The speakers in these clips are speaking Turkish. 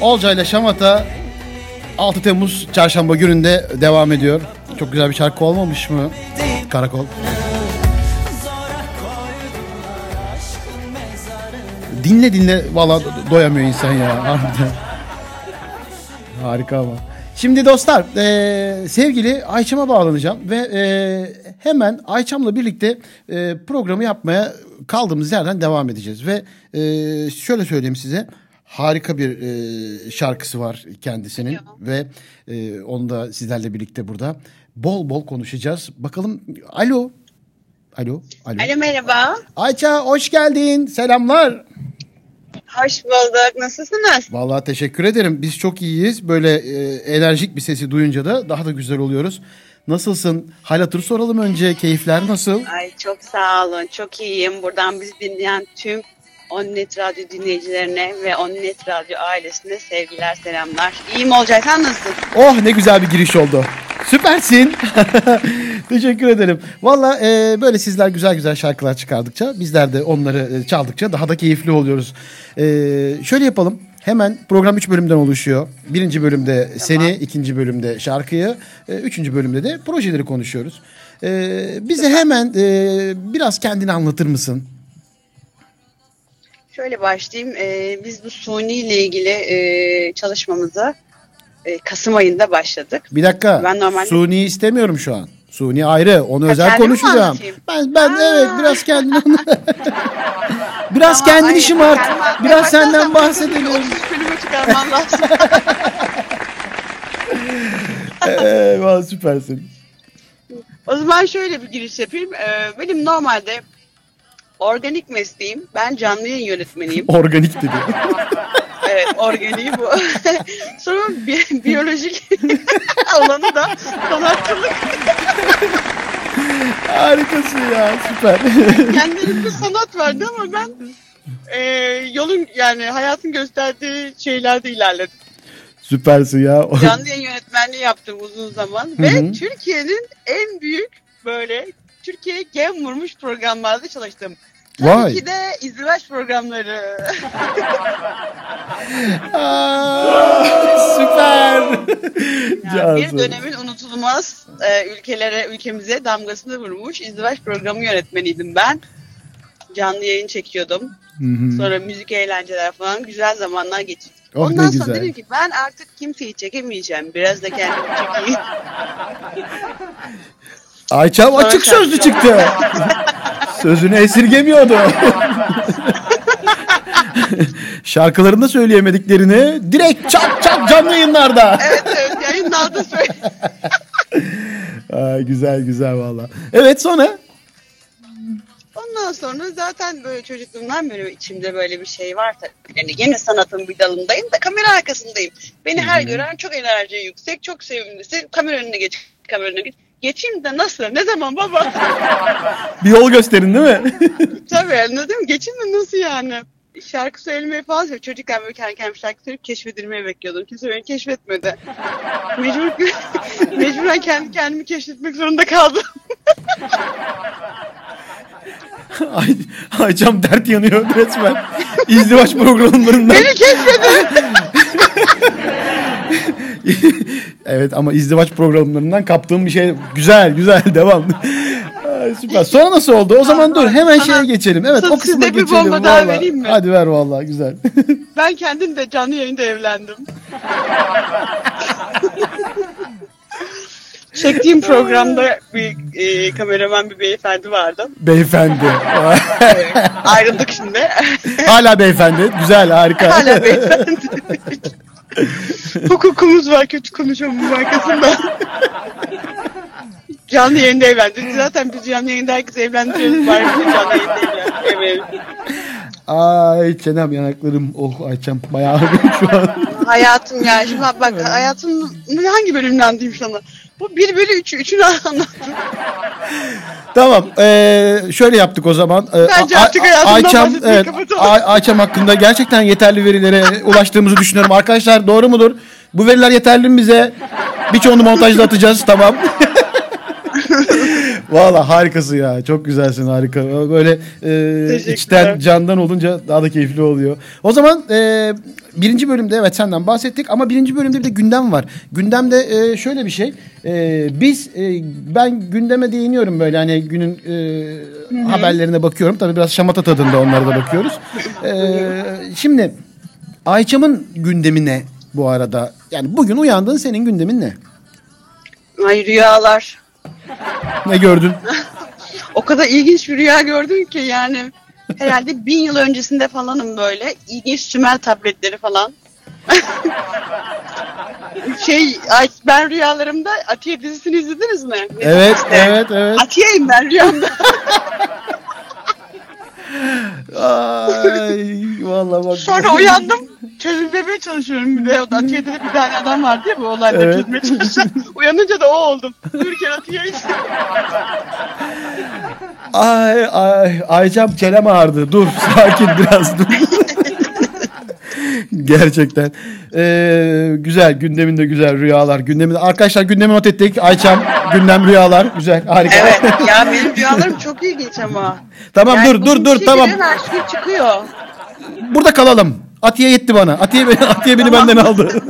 Olca ile Şamata 6 Temmuz çarşamba gününde devam ediyor. Çok güzel bir şarkı olmamış mı? Karakol. Dinle dinle valla doyamıyor insan ya. Harika ama. Şimdi dostlar e, sevgili Ayçam'a bağlanacağım ve e, hemen Ayçam'la birlikte e, programı yapmaya kaldığımız yerden devam edeceğiz. Ve e, şöyle söyleyeyim size harika bir e, şarkısı var kendisinin Ya. ve e, onu da sizlerle birlikte burada bol bol konuşacağız. Bakalım alo. Alo. Alo. Alo merhaba. Ayça hoş geldin. Selamlar. Hoş bulduk. Nasılsınız? Vallahi teşekkür ederim. Biz çok iyiyiz. Böyle e, enerjik bir sesi duyunca da daha da güzel oluyoruz. Nasılsın? Hal hatır soralım önce. Keyifler nasıl? Ay çok sağ olun. Çok iyiyim. Buradan bizi dinleyen tüm Onnet Radyo dinleyicilerine ve Onnet Radyo ailesine sevgiler, selamlar. İyiyim olacak. Sen nasılsın? Oh ne güzel bir giriş oldu. Süpersin. Teşekkür ederim. Valla e, böyle sizler güzel güzel şarkılar çıkardıkça bizler de onları e, çaldıkça daha da keyifli oluyoruz. E, şöyle yapalım. Hemen program 3 bölümden oluşuyor. Birinci bölümde seni, ikinci bölümde şarkıyı, e, üçüncü bölümde de projeleri konuşuyoruz. E, bize hemen e, biraz kendini anlatır mısın? Şöyle başlayayım. Ee, biz bu suni ile ilgili e, çalışmamızı e, Kasım ayında başladık. Bir dakika. Ben normalde- Suni istemiyorum şu an. Suni ayrı. Onu Ha, özel konuşacağım. Ben ben Aa. evet biraz kendini Biraz Tamam, kendini şımart. Biraz Bak, senden bahsedelim. 33 bölüme çıkarmam lazım. Eyvah süpersin. O zaman şöyle bir giriş yapayım. Ee, benim normalde organik mesleğim. Ben canlı yayın yönetmeniyim. Organik dedi. evet, organiği bu. Sonra bi- biyolojik alanı da sanatçılık. Harikasın ya süper. Kendilerinde sanat vardı ama ben e, yolun yani hayatın gösterdiği şeylerde ilerledim. süpersin ya. Canlı yayın yönetmenliği yaptım uzun zaman ve. Türkiye'nin en büyük böyle Türkiye'ye gem vurmuş programlarda çalıştım. Tabii Vay. ki de izdivaç programları. Aa, süper. Yani bir dönemin unutulmaz e, ülkelere, ülkemize damgasını vurmuş izdivaç programı yönetmeniydim ben. Canlı yayın çekiyordum. Hı hı. Sonra müzik eğlenceler falan güzel zamanlar geçirdik. Oh, Ondan sonra dedim ki ben artık kimseyi çekemeyeceğim. Biraz da kendimi çekeyim. Ayçam açık sözlü çıktı. Sözünü esirgemiyordu. Şarkılarında söyleyemediklerini direkt çat çat canlı yayınlarda. evet evet yayınlarda söyle. Ay, güzel güzel valla. Evet sonra? Ondan sonra zaten böyle çocukluğumdan beri içimde böyle bir şey var tabii. Yani yine sanatın bir dalındayım da kamera arkasındayım. Beni her gören çok enerji yüksek, çok sevimlisi. Kamera önüne geç, kamera önüne geç. Geçeyim de nasıl? Ne zaman baba? Bir yol gösterin değil mi? Tabii anladım. Geçeyim de nasıl yani? Şarkı söylemeyi falan seviyorum. Çocukken böyle kendi kendime şarkı söyleyip keşfedilmeyi bekliyordum. Kimse beni keşfetmedi. Mecbur, mecburen kendi kendimi keşfetmek zorunda kaldım. Ay, Ayçam dert yanıyor resmen. İzdivaç programlarından. Beni keşfedin. Evet ama izdivaç programlarından kaptığım bir şey. Güzel güzel devam. Ay, süper. Sonra nasıl oldu? O zaman dur hemen şeye geçelim. Evet o kısma size bir geçelim. bomba daha vallahi. vereyim mi? Hadi ver vallahi güzel. Ben kendim de canlı yayında evlendim. Çektiğim programda bir e, kameraman bir beyefendi vardı. beyefendi. Ayrıldık şimdi. Hala beyefendi. Güzel harika. Hala beyefendi. Hukukumuz var kötü konuşamam arkasında. canlı yayında evlendik. Zaten biz canlı yayında herkes evlendiriyoruz. Bari biz canlı yayında evlendik. Ay çenem yanaklarım. Oh Ayçam bayağı ağrıyor şu an. Hayatım ya. Şimdi bak, bak hayatım hangi bölümünü anlatayım sana? Bu 1 bölü 3'ü. Üçünü anlattım. Tamam. eee, şöyle yaptık o zaman. Eee, Bence artık Ayçam, evet, Ayçam hakkında gerçekten yeterli verilere ulaştığımızı düşünüyorum. Arkadaşlar doğru mudur? Bu veriler yeterli mi bize? Birçoğunu montajda atacağız. Tamam. Valla harikasın ya. Çok güzelsin harika. Böyle e, içten candan olunca daha da keyifli oluyor. O zaman e, birinci bölümde evet senden bahsettik ama birinci bölümde bir de gündem var. Gündemde e, şöyle bir şey. E, biz e, ben gündeme değiniyorum böyle hani günün e, haberlerine bakıyorum. Tabii biraz şamata tadında onlara da bakıyoruz. E, şimdi Ayçam'ın gündemi ne bu arada? Yani bugün uyandın senin gündemin ne? Ay rüyalar. Ne gördün? O kadar ilginç bir rüya gördüm ki yani herhalde bin yıl öncesinde falanım böyle. İlginç sümel tabletleri falan. şey ay, ben rüyalarımda Atiye dizisini izlediniz mi? Evet, evet, evet. Atiye'yim ben rüyamda. Ay vallahi bak. Sonra uyandım. Çözümlemeye çalışıyorum bir de. Atiye'de de bir tane adam vardı ya bu olayda Evet. çözmeye çalışan. Uyanınca da o oldum. Uyurken Atiye'yim. Ay ay Aycam çenem ağrıdı. Dur sakin biraz dur. Gerçekten. Ee, güzel gündeminde güzel rüyalar. Gündeminde arkadaşlar gündemi not ettik. Ayçam gündem rüyalar. Güzel harika. Evet. Ya benim rüyalarım çok ilginç ama. tamam Yani dur dur dur tamam. Her şey çıkıyor. Burada kalalım. Atiye yetti bana. Atiye Atiye beni benden aldı.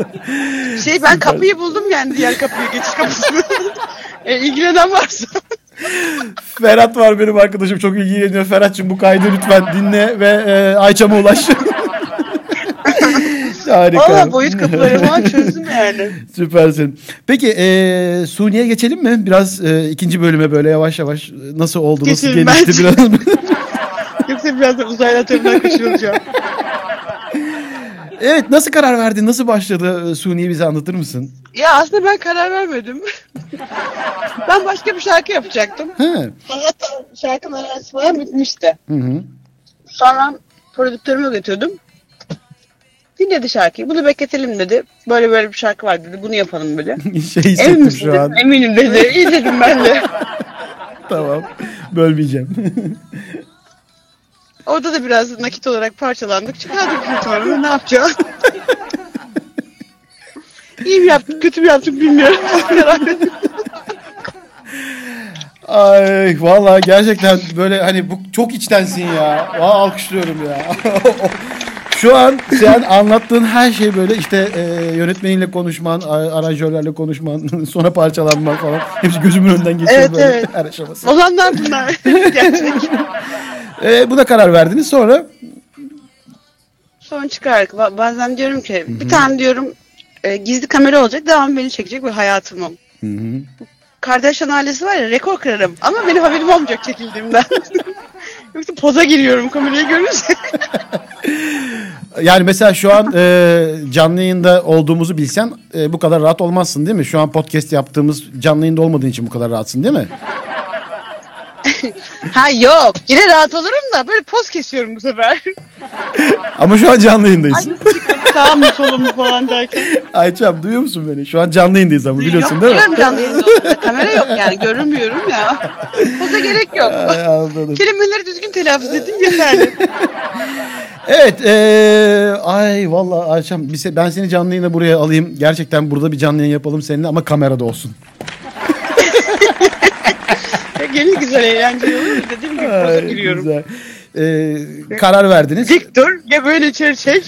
Şey ben kapıyı buldum yani diğer kapıyı geçiş kapısını. e, ilgilenen varsa. Ferhat var benim arkadaşım çok ilgileniyor. Ferhat'cığım bu kaydı lütfen dinle ve e, Ayçam'a ulaş. Harika. Valla boyut kapıları falan çözdüm yani. Süpersin. Peki e, Suni'ye geçelim mi? Biraz e, ikinci bölüme böyle yavaş yavaş nasıl oldu, nasıl Geçelim gelişti bence. biraz. Yoksa birazdan uzaylı atölyeler kaçırılacağım. Evet nasıl karar verdin? Nasıl başladı e, Suni'yi bize anlatır mısın? Ya aslında ben karar vermedim. ben başka bir şarkı yapacaktım. He. Hatta şarkının arası falan bitmişti. Hı hı. Sonra prodüktörüme götürdüm. Dinledi şarkıyı. Bunu bekletelim dedi. Böyle böyle bir şarkı var dedi. Bunu yapalım böyle. Şey Emin misin şu an. Eminim dedi. İyi dedim ben de. tamam. Bölmeyeceğim. Orada da biraz nakit olarak parçalandık. Çıkardık sonra ne yapacağız? İyi mi yaptık, kötü mü yaptık bilmiyorum. Ay vallahi gerçekten böyle hani bu çok içtensin ya. Vallahi alkışlıyorum ya. Şu an sen anlattığın her şey böyle işte e, yönetmeniyle konuşman, aranjörlerle konuşman, sonra parçalanman falan. Hepsi gözümün önünden geçiyor Evet, böyle evet. her aşaması. Olanlar bunlar. Gerçek. E, buna karar verdiniz sonra Sonra çıkardık. Ba- Bazen diyorum ki bir tane diyorum e, gizli kamera olacak. Devamlı beni çekecek ve hayatımı. Kardeşan ailesi var ya rekor kırarım. Ama benim haberim olmayacak çekildiğimden. Yoksa poza giriyorum kamerayı görünce. yani mesela şu an e, canlı yayında olduğumuzu bilsen e, bu kadar rahat olmazsın değil mi? Şu an podcast yaptığımız canlı yayında olmadığın için bu kadar rahatsın değil mi? ha yok. Yine rahat olurum da böyle poz kesiyorum bu sefer. Ama şu an canlı yayındayız. Ay, sağ mı solum falan derken. Ayçam duyuyor musun beni? Şu an canlı yayındayız ama biliyorsun değil mi? Biliyorum canlı. Kamera yok yani görünmüyorum ya. Poza gerek yok. Ay, anladım. Kelimeleri düzgün telaffuz edeyim yeterli. Evet, eee, ay vallahi Ayşem ben seni canlı yayına buraya alayım. Gerçekten burada bir canlı yayın yapalım seninle ama kamerada olsun. Gene güzel eğlenceli olur. Dediğim gibi poza giriyorum. güzel. Eee, karar verdiniz. Dik dur ya böyle içeri çek.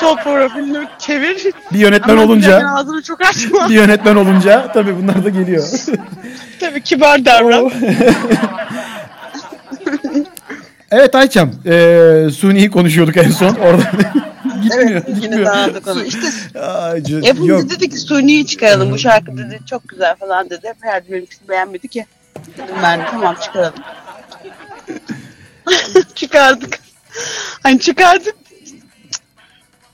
Sol profilini çevir. Bir yönetmen Ama olunca, ağzını çok açma. bir yönetmen olunca tabii bunlar da geliyor. Tabii kibar davran. evet Ayçam, eee Suni'yi konuşuyorduk en son orada. gitmiyor, Evet yine gitmiyor. dağıldık onu. İşte yok. dedi ki Suni'yi çıkaralım bu şarkı dedi. Çok güzel falan dedi. Ferdi benimkisini beğenmedi ki. Dedim ben tamam çıkaralım. çıkardık. Hani çıkardık.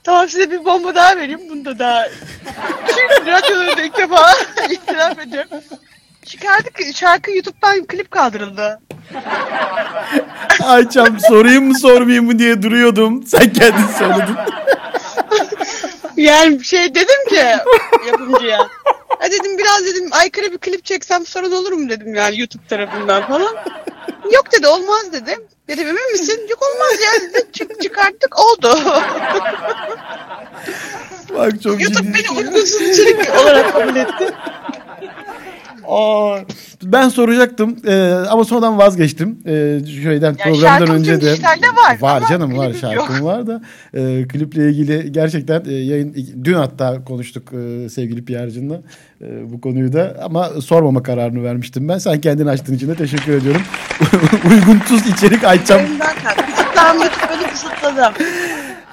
Tamam size bir bomba daha vereyim. Bunu da daha... Radyoda da ilk defa itiraf ediyorum. Çıkardık şarkı YouTube'dan klip kaldırıldı. Ayçam sorayım mı sormayayım mı diye duruyordum. Sen kendin söyledin. Yani şey dedim ki yapımcıya. Ha dedim biraz dedim aykırı bir klip çeksem sorun olur mu dedim yani YouTube tarafından falan. Yok dedi olmaz dedim. Dedim emin misin? Yok olmaz ya dedi. Çık, çıkarttık oldu. Bak çok YouTube ciddi. beni uygunsuz içerik olarak kabul etti. Aa, Ben soracaktım e, ama sonradan vazgeçtim. E, şeyden Yani programdan önce de. var Var canım var şarkım yok. var da. E, kliple ilgili gerçekten e, yayın dün hatta konuştuk e, sevgili Pierre'cimle e, bu konuyu da ama sormama kararını vermiştim ben. Sen kendini açtığın için de teşekkür ediyorum. Uygun tuz içerik açacağım. Kısıtlanma beni kısıtladım.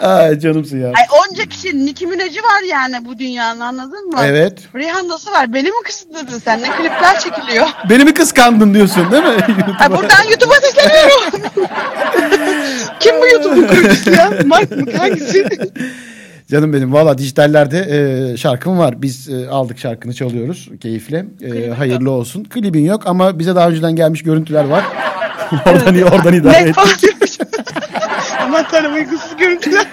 Ay canımsın ya. Ay onca kişinin Nicki Minaj'ı var yani bu dünyanın anladın mı? Evet. Rihanna'sı var. Beni mi kısıtladın sen? Ne klipler çekiliyor? Beni mi kıskandın diyorsun değil mi? Ay buradan YouTube'a sesleniyorum. Kim bu YouTube'un kurucusu ya? Mark mı? Hangisi? Canım benim valla dijitallerde e, şarkım var. Biz e, aldık şarkını çalıyoruz keyifle. E, hayırlı olsun. Klibin yok ama bize daha önceden gelmiş görüntüler var. oradan iyi oradan idare et. Aman tanrım uykusuz görüntüler.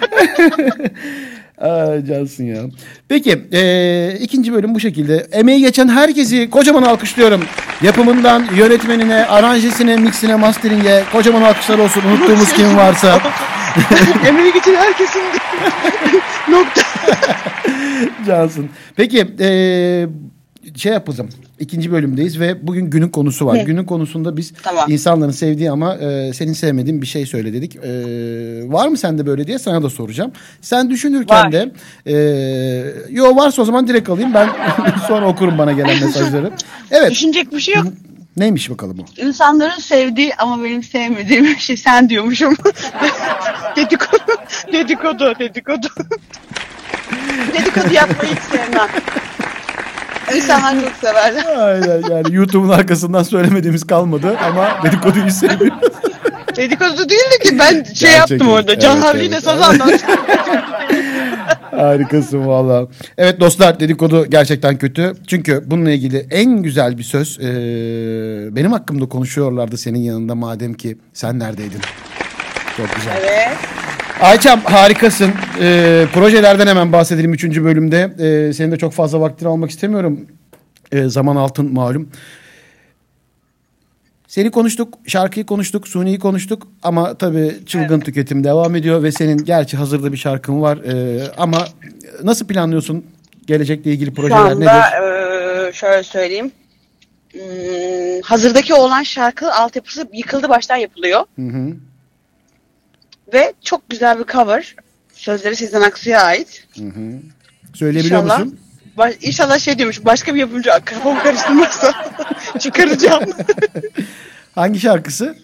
Ay cansın ya. Peki e, ikinci bölüm bu şekilde. Emeği geçen herkesi kocaman alkışlıyorum. Yapımından yönetmenine, aranjesine, mixine, mastering'e kocaman alkışlar olsun. Unuttuğumuz kim varsa. Emeği geçen herkesin nokta. Cansın. Peki eee, şey yapalım. İkinci bölümdeyiz ve bugün günün konusu var. Günün konusunda biz Tamam. insanların sevdiği ama e, senin sevmediğin bir şey söyle dedik. E, var mı sende böyle diye sana da soracağım. Sen düşünürken Var. de e, yo varsa o zaman direkt alayım ben sonra okurum bana gelen mesajları. Evet. Düşünecek bir şey yok. Neymiş bakalım o? İnsanların sevdiği ama benim sevmediğim bir şey sen diyormuşum. dedikodu, dedikodu, dedikodu. dedikodu yapmayı hiç sevmem. İnsanlar çok severler. Aynen yani YouTube'un arkasından söylemediğimiz kalmadı ama dedikoduyu seviyoruz. Dedikodu değildi ki ben şey Gerçekten. yaptım orada. Can Evet, Havli'yle evet, evet. anlattım. Harikasın valla. Evet dostlar dedikodu gerçekten kötü. Çünkü bununla ilgili en güzel bir söz eee, benim hakkımda konuşuyorlardı senin yanında madem ki sen neredeydin? Çok güzel. evet. Ayçam harikasın. Eee, projelerden hemen bahsedelim 3. bölümde. Eee, senin de çok fazla vaktini almak istemiyorum. Eee, zaman altın malum. Seni konuştuk, şarkıyı konuştuk, Suni'yi konuştuk ama tabii çılgın tüketim devam ediyor ve senin gerçi hazırda bir şarkın var Ee, ama nasıl planlıyorsun gelecekle ilgili Şu projeler anda nedir? eee, şöyle söyleyeyim. Hmm, hazırdaki olan şarkı altyapısı yıkıldı baştan yapılıyor. Hı hı. Ve çok güzel bir cover. Sözleri Sezen Aksu'ya ait. Söyleyebiliyor İnşallah. musun? Baş, inşallah şey diyormuş. Başka bir yapımcı kafamı karıştırmazsa çıkaracağım. Hangi şarkısı?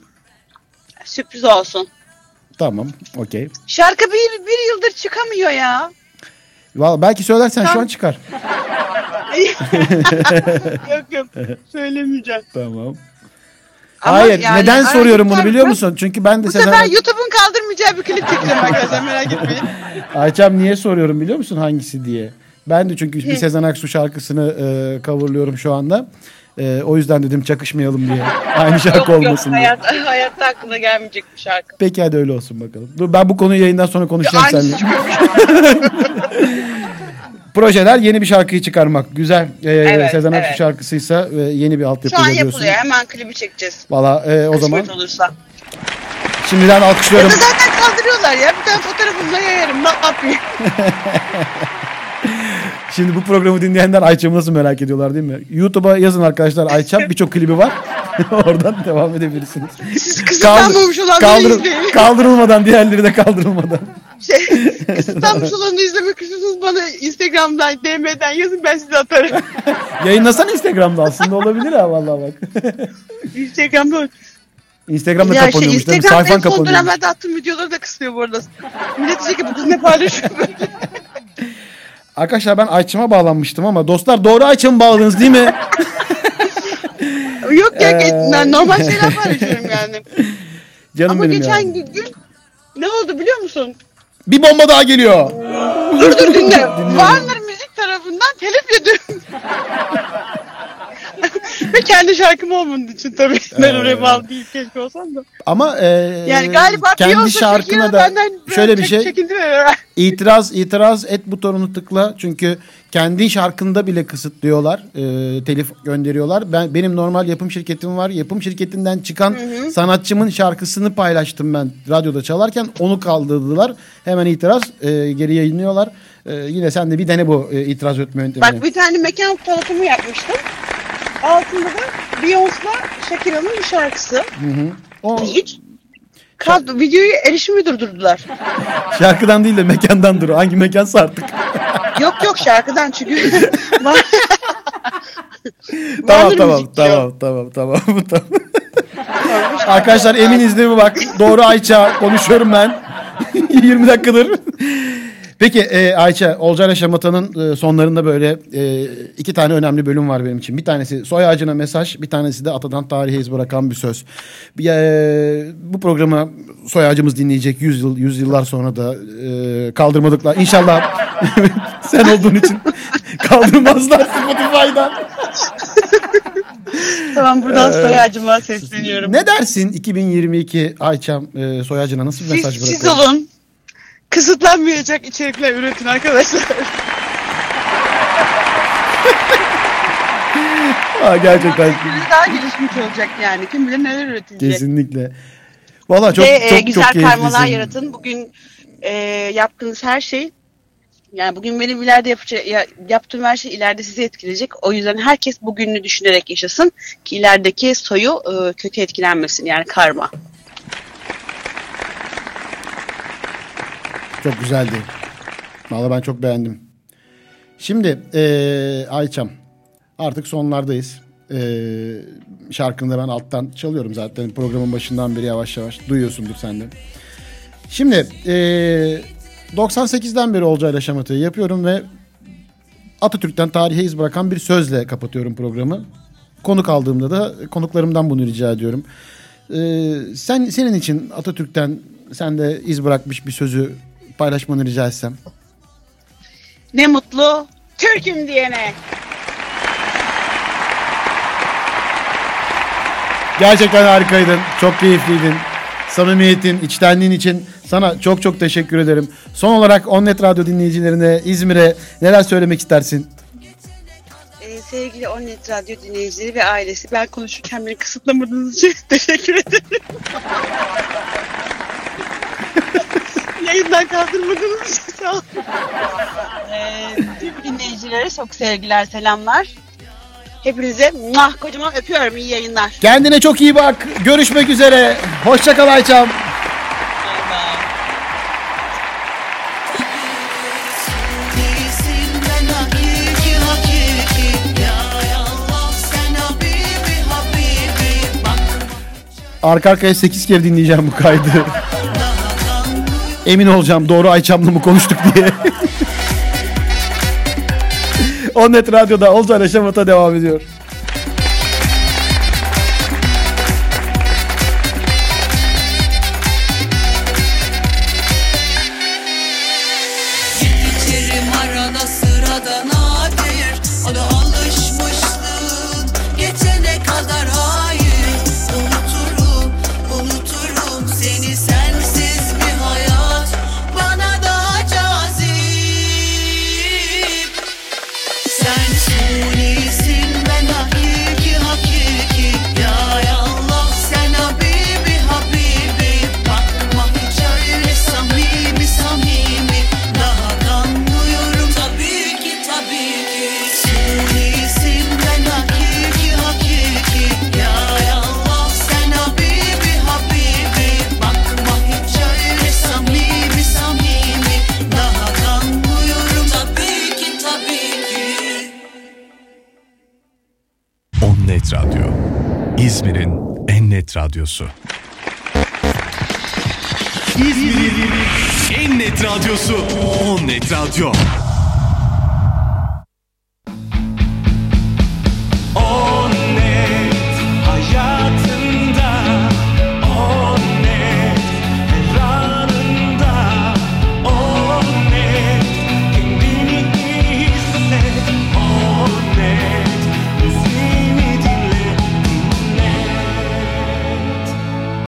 Sürpriz olsun. Tamam, okey. Şarkı bir, bir yıldır çıkamıyor ya. Vallahi belki söylersen şu Tamam. an çıkar. yok yok söylemeyeceğim. Tamam. Ama Hayır, yani neden soruyorum bunu biliyor musun? Çünkü ben de Bu Sezen sefer YouTube'un kaldırmayacağı bir klip çekeceğim arkadaşlar merak etmeyin. Ayçam niye soruyorum biliyor musun hangisi diye? Ben de çünkü bir Sezen Aksu şarkısını e, coverlıyorum şu anda. E, o yüzden dedim çakışmayalım diye. Aynı şarkı olmasın diye. hayat, hayatta aklına gelmeyecek bir şarkı. Peki hadi öyle olsun bakalım. Dur ben bu konuyu yayından sonra konuşacağım seninle. Projeler yeni bir şarkıyı çıkarmak. Güzel. E, Evet, Sezen Aksu evet. şarkısıysa e, yeni bir Şu an altyapıyla diyorsun. yapılıyor hemen klibi çekeceğiz. Valla e, o zaman Kısmet olursa. şimdiden Ya alkışlıyorum. da zaten kaldırıyorlar ya. Bir tane fotoğrafımla yayarım. Ne yapayım? Şimdi bu programı dinleyenler Ayçam'ı nasıl merak ediyorlar değil mi? YouTube'a yazın arkadaşlar Ayçam. Birçok klibi var. Oradan devam edebilirsiniz. Siz kısıtlanmamış olanları kaldır- izleyin. kaldırılmadan diğerleri de kaldırılmadan. Şey, kısıtlanmış olanı izlemek istiyorsanız bana Instagram'dan, DM'den yazın ben size atarım. Yayınlasana Instagram'da aslında olabilir ha vallahi bak. Instagram'da Instagram'da ya şey kapanıyormuş değil mi? Instagram'da Sayfan son kapanıyormuş. dönemlerde attığım videoları da kısıyor bu arada. Millet diyecek ki bu kız ne paylaşıyor böyle. Arkadaşlar ben Ayçam'a bağlanmıştım ama dostlar doğru Ayçam'ı bağladınız değil mi? Yok Ee. ben normal şeyler paylaşıyorum yani. Canım Ama benim geçen ya. gün ne oldu biliyor musun? Bir bomba daha geliyor. Dur dur dinle. Warner Müzik tarafından telif yedim. Ve kendi şarkım olmadığı için tabii. Ben oraya bağlı değil keşke olsam da. Ama e, Yani galiba kendi şarkına da şöyle bir şey itiraz itiraz et butonunu tıkla çünkü kendi şarkında bile kısıtlıyorlar e, telif gönderiyorlar ben benim normal yapım şirketim var yapım şirketinden çıkan sanatçımın şarkısını paylaştım ben radyoda çalarken onu kaldırdılar hemen itiraz e, geri yayınlıyorlar E, yine sen de bir dene bu e, itiraz etme yöntemini Bak bir tane mekan tanıtımı yapmıştım. Altında da Beyoncé'la Shakira'nın bir şarkısı. Hı hı. O Hiç. Kadro, videoyu erişimi durdurdular. şarkıdan değil de mekandandır o. Hangi mekansa artık. Yok yok şarkıdan çünkü. tamam tamam diyor. tamam tamam tamam tamam. Arkadaşlar eminiz değil mi bak doğru Ayça konuşuyorum ben 20 dakikadır. Peki e, Ayça Olcayla Şamata'nın e, sonlarında böyle e, iki tane önemli bölüm var benim için. Bir tanesi soy ağacına mesaj bir tanesi de atadan tarihe iz bırakan bir söz. Bir, e, bu programı soy ağacımız dinleyecek 100 yıl 100 yıllar sonra da e, kaldırmadıklar. İnşallah sen olduğun için kaldırmazlar Spotify'dan. Tamam buradan soyacıma sesleniyorum. Ne dersin 2022 Ayçam e, soy ağacına nasıl bir mesaj Siz, siz olun. Kısıtlanmayacak içerikler üretin arkadaşlar. Aa, gerçekten daha gelişmiş olacak yani. Kim bilir neler üretilecek. kesinlikle. Valla çok Ve e, çok güzel çok karmalar yaratın. Bugün e, yaptığınız her şey yani bugün benim ileride yapacağı, ya- yaptığım her şey ileride sizi etkileyecek. O yüzden herkes bugününü düşünerek yaşasın ki ilerideki soyu e, kötü etkilenmesin yani karma. Çok güzeldi. Valla ben çok beğendim. Şimdi eee Ayçam artık sonlardayız. Eee şarkını da ben alttan çalıyorum zaten programın başından beri yavaş yavaş duyuyorsundur sen de. Şimdi eee 98'den beri Olcayla Şamata'yı yapıyorum ve Atatürk'ten tarihe iz bırakan bir sözle kapatıyorum programı. Konuk aldığımda da konuklarımdan bunu rica ediyorum. Ee, sen senin için Atatürk'ten sen de iz bırakmış bir sözü paylaşmanı rica etsem. Ne mutlu Türk'üm diyene. Gerçekten harikaydın. Çok keyifliydin. Samimiyetin, içtenliğin için sana çok çok teşekkür ederim. Son olarak Onnet Radyo dinleyicilerine, İzmir'e neler söylemek istersin? Ee, sevgili Onnet Radyo dinleyicileri ve ailesi ben konuşurken beni kısıtlamadığınız için teşekkür ederim. Sağ olun. Ee, tüm dinleyicilere çok sevgiler, selamlar. Hepinize muah, kocaman öpüyorum. İyi yayınlar. Kendine çok iyi bak. Görüşmek üzere. Hoşça kal Ayçam. Arka arkaya 8 kere dinleyeceğim bu kaydı. Emin olacağım doğru Ayçam'la mı konuştuk diye. Onnet Radyo'da Olcay Şamata devam ediyor. Net Radyo. İzmir'in en net radyosu. İzmir'in en net radyosu On Net Radyo.